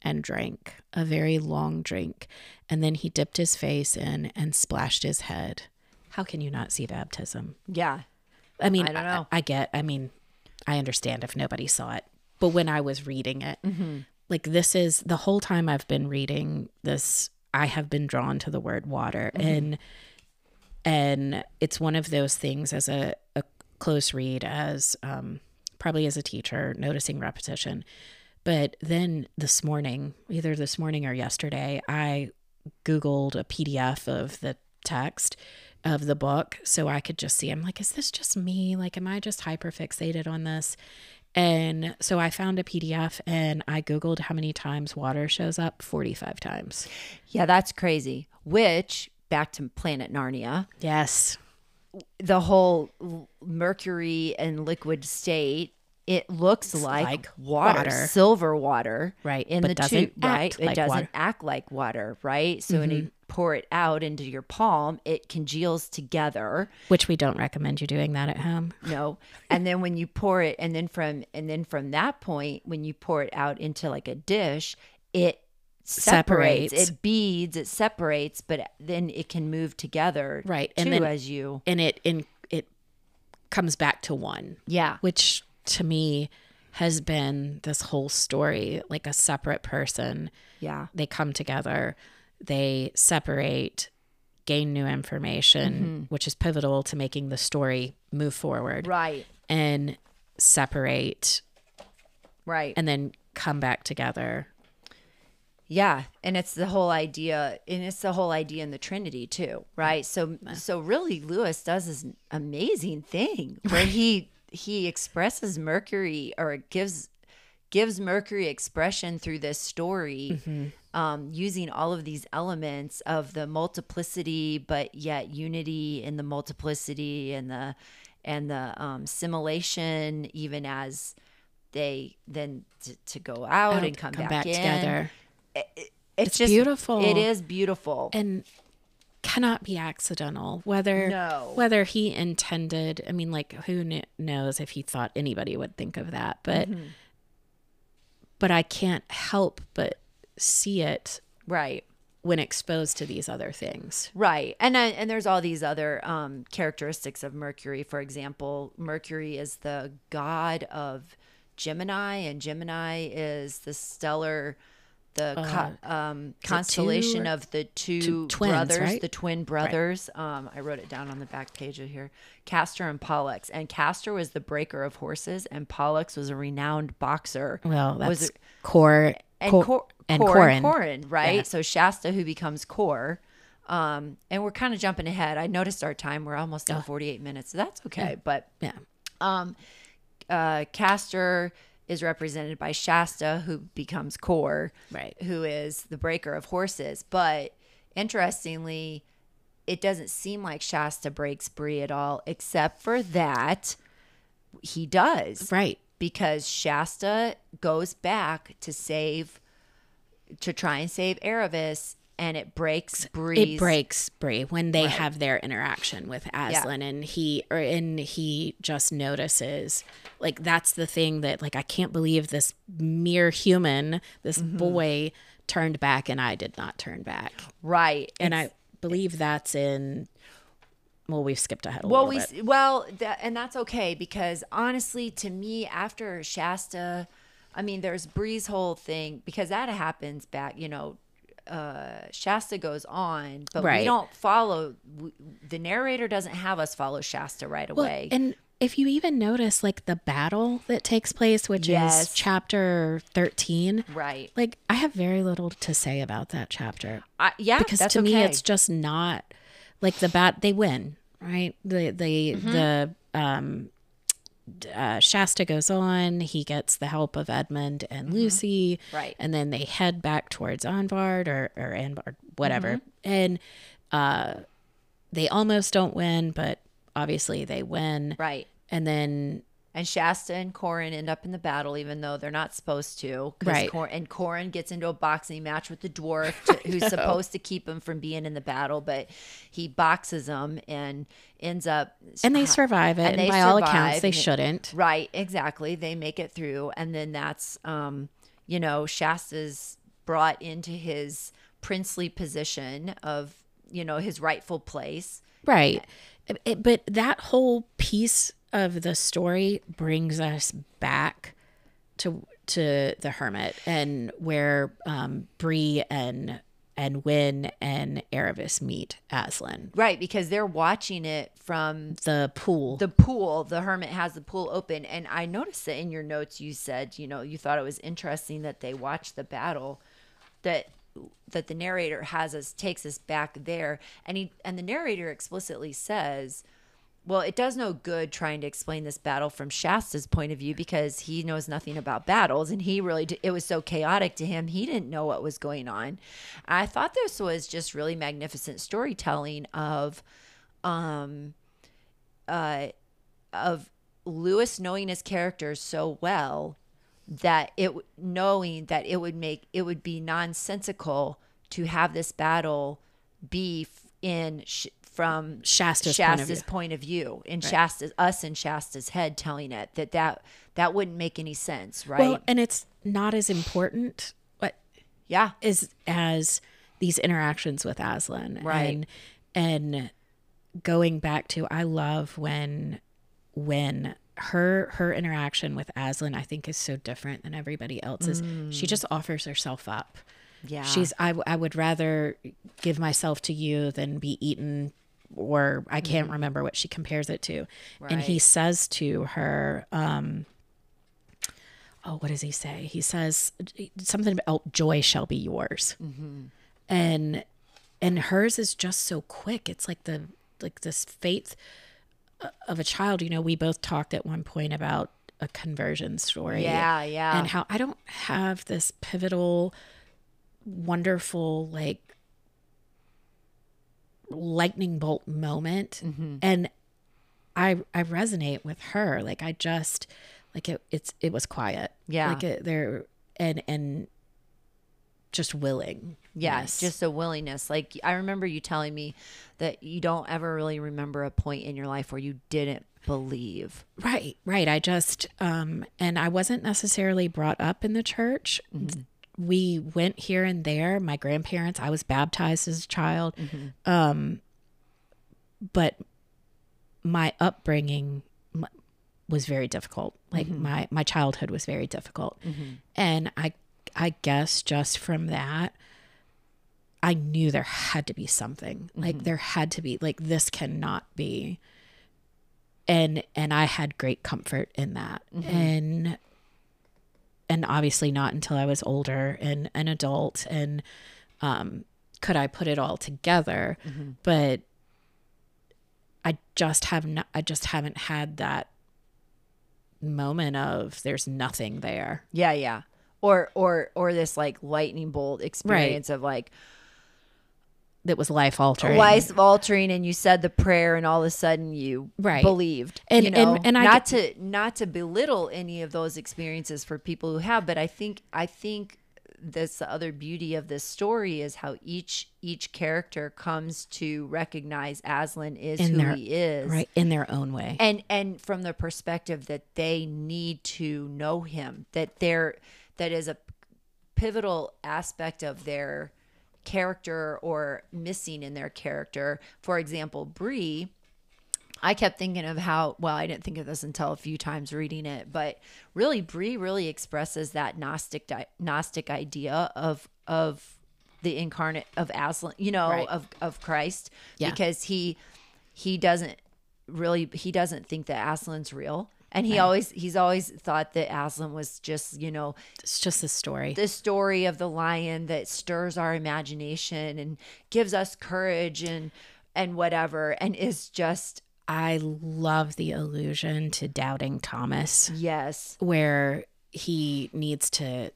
and drank a very long drink, and then he dipped his face in and splashed his head. How can you not see baptism? yeah. I mean, I don't know. I, get. I mean, I understand if nobody saw it, but when I was reading it, Mm-hmm. Like this is the whole time I've been reading this, I have been drawn to the word water, Mm-hmm. and and it's one of those things as a, a close read as um, probably as a teacher noticing repetition. But then this morning, either this morning or yesterday, I Googled a PDF of the text of the book so I could just see. I'm like, is this just me? Like, am I just hyper fixated on this? And so I found a PDF and I Googled how many times water shows up 45 times. Yeah, that's crazy. Which, back to Planet Narnia, Yes. the whole mercury and liquid state, it looks like, like water, water. silver water. Right, In but the doesn't tube, right? it like doesn't water. Mm-hmm. act like water, right? So when you pour it out into your palm, it congeals together. Which we don't recommend you doing that at home. No. And then when you pour it and then from and then from that point when you pour it out into like a dish, it separates, Separates. it beads, it separates, but then it can move together. Right, And and then- as you And it in it comes back to one. Yeah. which to me has been this whole story like a separate person. Yeah. They come together, they separate, gain new information, mm-hmm. which is pivotal to making the story move forward, Right. and separate Right. and then come back together. Yeah, and it's the whole idea, and it's the whole idea in the Trinity too, right? So, so really, Lewis does this amazing thing where he he expresses Mercury or gives gives Mercury expression through this story, um, using all of these elements of the multiplicity, but yet unity in the multiplicity and the and the um, simulation, even as they then to, to go out, and come, back, in together. it's, It's just beautiful. It is beautiful. and cannot be accidental whether No. whether he intended i mean like who kn- knows if he thought anybody would think of that but Mm-hmm. But i can't help but see it right. when exposed to these other things Right. And and there's all these other um, characteristics of Mercury. For example, Mercury is the god of Gemini, and Gemini is the stellar, the co- um, constellation two- of the two, two twins, brothers, right? the twin brothers. Um, I wrote it down on the back page of here. Castor and Pollux. And Castor was the breaker of horses, and Pollux was a renowned boxer. well Was that's it- Cor and Cor- Cor- and Corin. Corin, right? Yeah. So Shasta, who becomes Cor. Um, and we're kind of jumping ahead. I noticed our time; we're almost at 48 minutes. So that's okay. But yeah um, uh, Castor is represented by Shasta, who becomes Cor, Right. Who is the breaker of horses. But interestingly, it doesn't seem like Shasta breaks Bree at all, except for that he does right because Shasta goes back to save to try and save Aravis and it breaks Bree's. it breaks Bree when they have their interaction with Aslan and he or and he just notices like that's the thing that like I can't believe this mere human this Mm-hmm. boy turned back and I did not turn back right and I believe that's in well we've skipped ahead a Well, little we bit well, that, and that's okay because honestly, to me, after Shasta, I mean, there's Bree's whole thing because that happens back. You know, uh, Shasta goes on, but we don't follow. We, the narrator doesn't have us follow Shasta right Well, away. and if you even notice like the battle that takes place which Yes. is chapter 13 right? like I have very little to say about that chapter I, yeah, because to me it's just not like the bat they win right the the Mm-hmm. the um uh, Shasta goes on. He gets the help of Edmund and Lucy, Mm-hmm. Right. And then they head back towards Anvard or or Anvard, whatever. Mm-hmm. And uh, they almost don't win, but obviously they win. right. And then And Shasta and Corin end up in the battle, even though they're not supposed to. Right. Cor- and Corin gets into a boxing match with the dwarf, to, who's supposed to keep him from being in the battle, but he boxes him and ends up. and they survive it. and And, by all accounts, they shouldn't. Right, exactly. They make it through, and then that's, um, you know, Shasta's brought into his princely position of, you know, his rightful place. Right. It- it- but that whole piece of the story brings us back to to the hermit and where um Bree and and Hwin and Aravis meet Aslan. Right, because they're watching it from The pool. the pool the hermit has the pool open and i noticed that in your notes you said you know you thought it was interesting that they watched the battle that that the narrator has us takes us back there and he and the narrator explicitly says well it does no good trying to explain this battle from shasta's point of view because he knows nothing about battles and he really d- it was so chaotic to him. He didn't know what was going on. I thought this was just really magnificent storytelling of um uh, of Lewis knowing his characters so well that it knowing that it would make it would be nonsensical to have this battle be in from Shasta's point of view. point of view, in Shasta's us in Shasta's head telling it that that that wouldn't make any sense, right? Well, and it's not as important but yeah, as as these interactions with Aslan. Right. And and going back to I love when when her her interaction with Aslan I think is so different than everybody else's. She just offers herself up. yeah, She's I, I would rather give myself to you than be eaten or I can't remember what she compares it to. And he says to her um oh what does he say? He says something about joy shall be yours. And and hers is just so quick. It's like the like this faith uh, of a child. You know, we both talked at one point about a conversion story yeah, yeah, and how I don't have this pivotal, wonderful, like lightning bolt moment. Mm-hmm. And I I resonate with her. Like I just like it it's it was quiet. Yeah. Like it there and and just willing. yes just a willingness. Like I remember you telling me that you don't ever really remember a point in your life where you didn't believe. Right, right. I just um and I wasn't necessarily brought up in the church. We went here and there. My grandparents, I was baptized as a child. Mm-hmm. Um but my upbringing was very difficult. Like mm-hmm. my my childhood was very difficult. Mm-hmm. And I I guess just from that I knew there had to be something. Like there had to be like this cannot be and and I had great comfort in that. And and obviously not until I was older and an adult and um could I put it all together. But I just have not I just haven't had that moment of there's nothing there. Yeah, yeah. Or or or this like lightning bolt experience of like That was life altering. life altering and you said the prayer and all of a sudden you Right. believed. And- you know? and- and I not to not to belittle any of those experiences for people who have, but I think I think this the other beauty of this story is how each each character comes to recognize Aslan is In who their- he is. right in their own way. And and from the perspective that they need to know him, that they're that is a pivotal aspect of their character or missing in their character. For example, Bree I kept thinking of how well I didn't think of this until a few times reading it, but really Bree really expresses that Gnostic Gnostic idea of of the incarnate of Aslan, you know, Right. of of Christ, Yeah. because he he doesn't really he doesn't think that Aslan's real, and he always he's always thought that Aslan was just you know It's just a story. the story of the lion that stirs our imagination and gives us courage and and whatever, and is just I love the allusion to doubting Thomas, yes where he needs to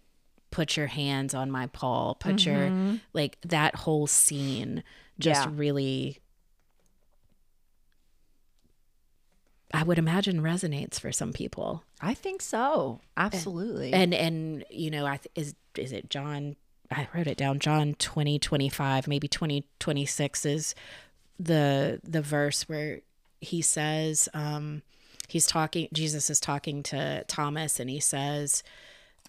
put your hands on my paw, put your mm-hmm. like that whole scene just Yeah. really I would imagine resonates for some people. I think so. Absolutely. And and you know, I th- is is it John I wrote it down John 20 25 maybe 20 26 is the the verse where he says um he's talking Jesus is talking to Thomas and he says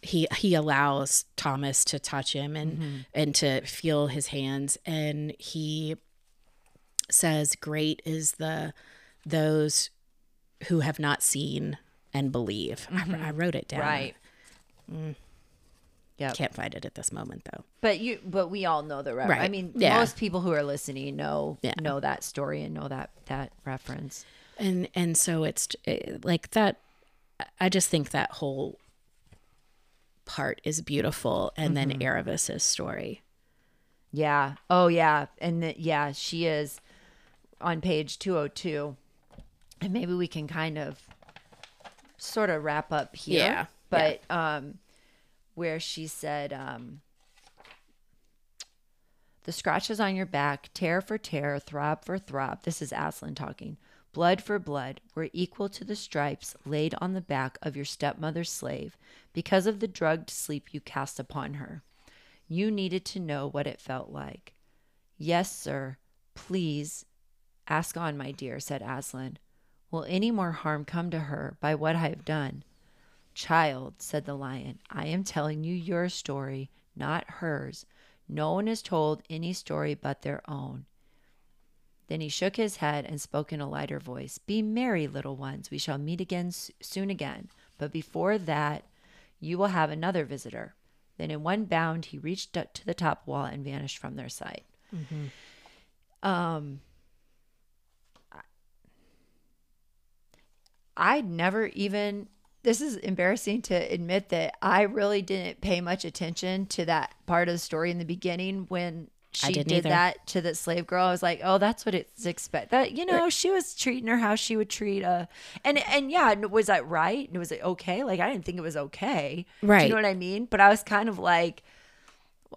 he he allows Thomas to touch him and and to feel his hands and he says great is the those who have not seen and believe. I, I wrote it down. right. Mm. Yeah. Can't find it at this moment though. But you but we all know the reference. I mean, Yeah. most people who are listening know Yeah. know that story and know that that reference. And and so it's eh, like that I just think that whole part is beautiful and then Aravis's story. Yeah. Oh yeah. And the, yeah, she is on page 202. And maybe we can kind of sort of wrap up here. Yeah. But um where she said um the scratches on your back, tear for tear, throb for throb. This is Aslan talking. Blood for blood were equal to the stripes laid on the back of your stepmother's slave because of the drugged sleep you cast upon her. You needed to know what it felt like. Yes, sir. Please ask on, my dear, said Aslan. Will any more harm come to her by what I have done? Child, said the lion, I am telling you your story, not hers. No one is told any story but their own. Then he shook his head and spoke in a lighter voice. Be merry, little ones. We shall meet again soon again. But before that, you will have another visitor. Then in one bound, he reached up to the top wall and vanished from their sight. Um, I'd never even. This is embarrassing to admit that I really didn't pay much attention to that part of the story in the beginning when she didn't either. that to the slave girl. I was like, oh, that's what it's expect. That you know, she was treating her how she would treat a, and and yeah, was that right? And it was it okay? Like I didn't think it was okay. Do Right. you know what I mean? But I was kind of like,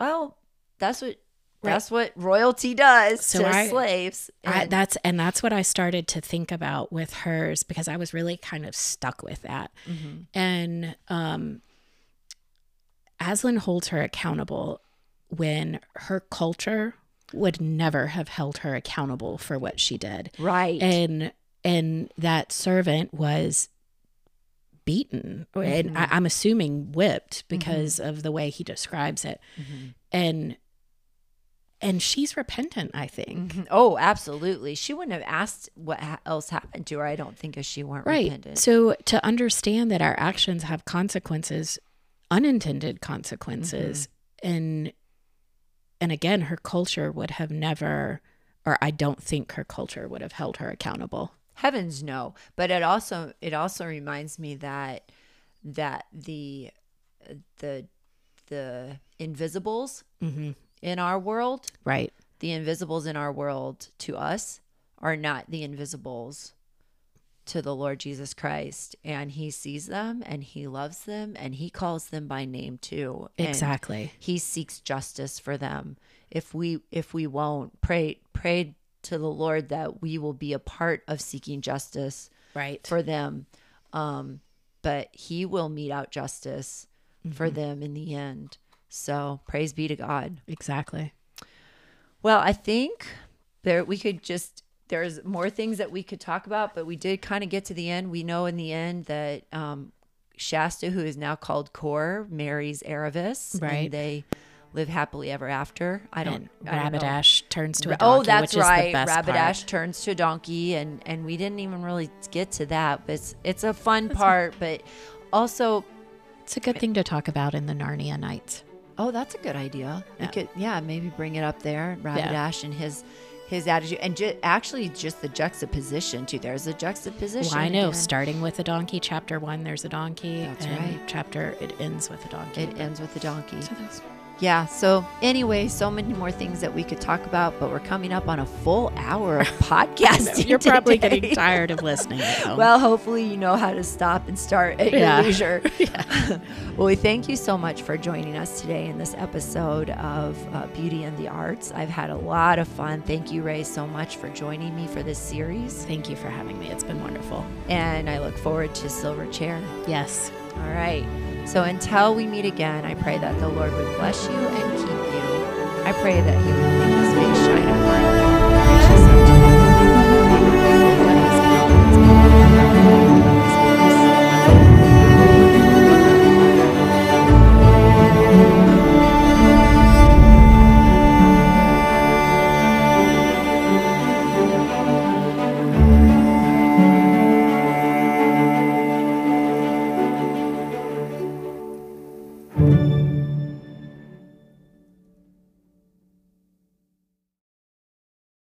well, that's what that's what royalty does So to I- slaves. I, And- that's and that's what I started to think about with hers because I was really kind of stuck with that. Mm-hmm. And um Aslan holds her accountable when her culture would never have held her accountable for what she did. right. And and that servant was beaten and mm-hmm. I, I'm assuming whipped because mm-hmm. of the way he describes it. And and she's repentant, I think. Mhm. Oh, absolutely. She wouldn't have asked what ha- else happened to her. I don't think if she weren't Right. repentant. So to understand that our actions have consequences, unintended consequences, and and again, her culture would have never, or I don't think her culture would have held her accountable. Heavens no. But it also it also reminds me that that the the the invisibles Mm-hmm. In our world, Right. the invisibles in our world to us are not the invisibles to the Lord Jesus Christ and he sees them and he loves them and he calls them by name too. Exactly. he seeks justice for them if we if we won't pray pray to the lord that we will be a part of seeking justice Right. for them um but he will mete out justice for them in the end So praise be to God. Exactly. Well, I think there we could just there's more things that we could talk about, but we did kind of get to the end. We know in the end that um, Shasta, who is now called Cor, marries Aravis, Right. And they live happily ever after. I don't. And know. Turns to a donkey, oh, that's which right. is the best Rabbit part. Ash turns to a donkey, and and we didn't even really get to that, but it's it's a fun part. But also, It's a good thing to talk about in the Narnia Nights. Oh, that's a good idea. We Yeah. could, yeah, maybe bring it up there. Rabbit Yeah. Ash and his his attitude, and ju- actually just the juxtaposition too. There's a juxtaposition. Well, I know. again. Starting with a donkey, chapter one, there's a donkey. That's and right. Chapter it ends with a donkey. It ends with a donkey. So that's- Yeah. So anyway, so many more things that we could talk about, but we're coming up on a full hour of podcasting. You're probably getting tired of listening. though. Well, hopefully you know how to stop and start at Yeah. your leisure. well, we thank you so much for joining us today in this episode of uh, Beauty and the Arts. I've had a lot of fun. Thank you, Rhea, so much for joining me for this series. thank you for having me. It's been wonderful. And I look forward to Silver Chair. Yes. All right. So until we meet again, I pray that the Lord would bless you and keep you. I pray that He would make His face shine upon you.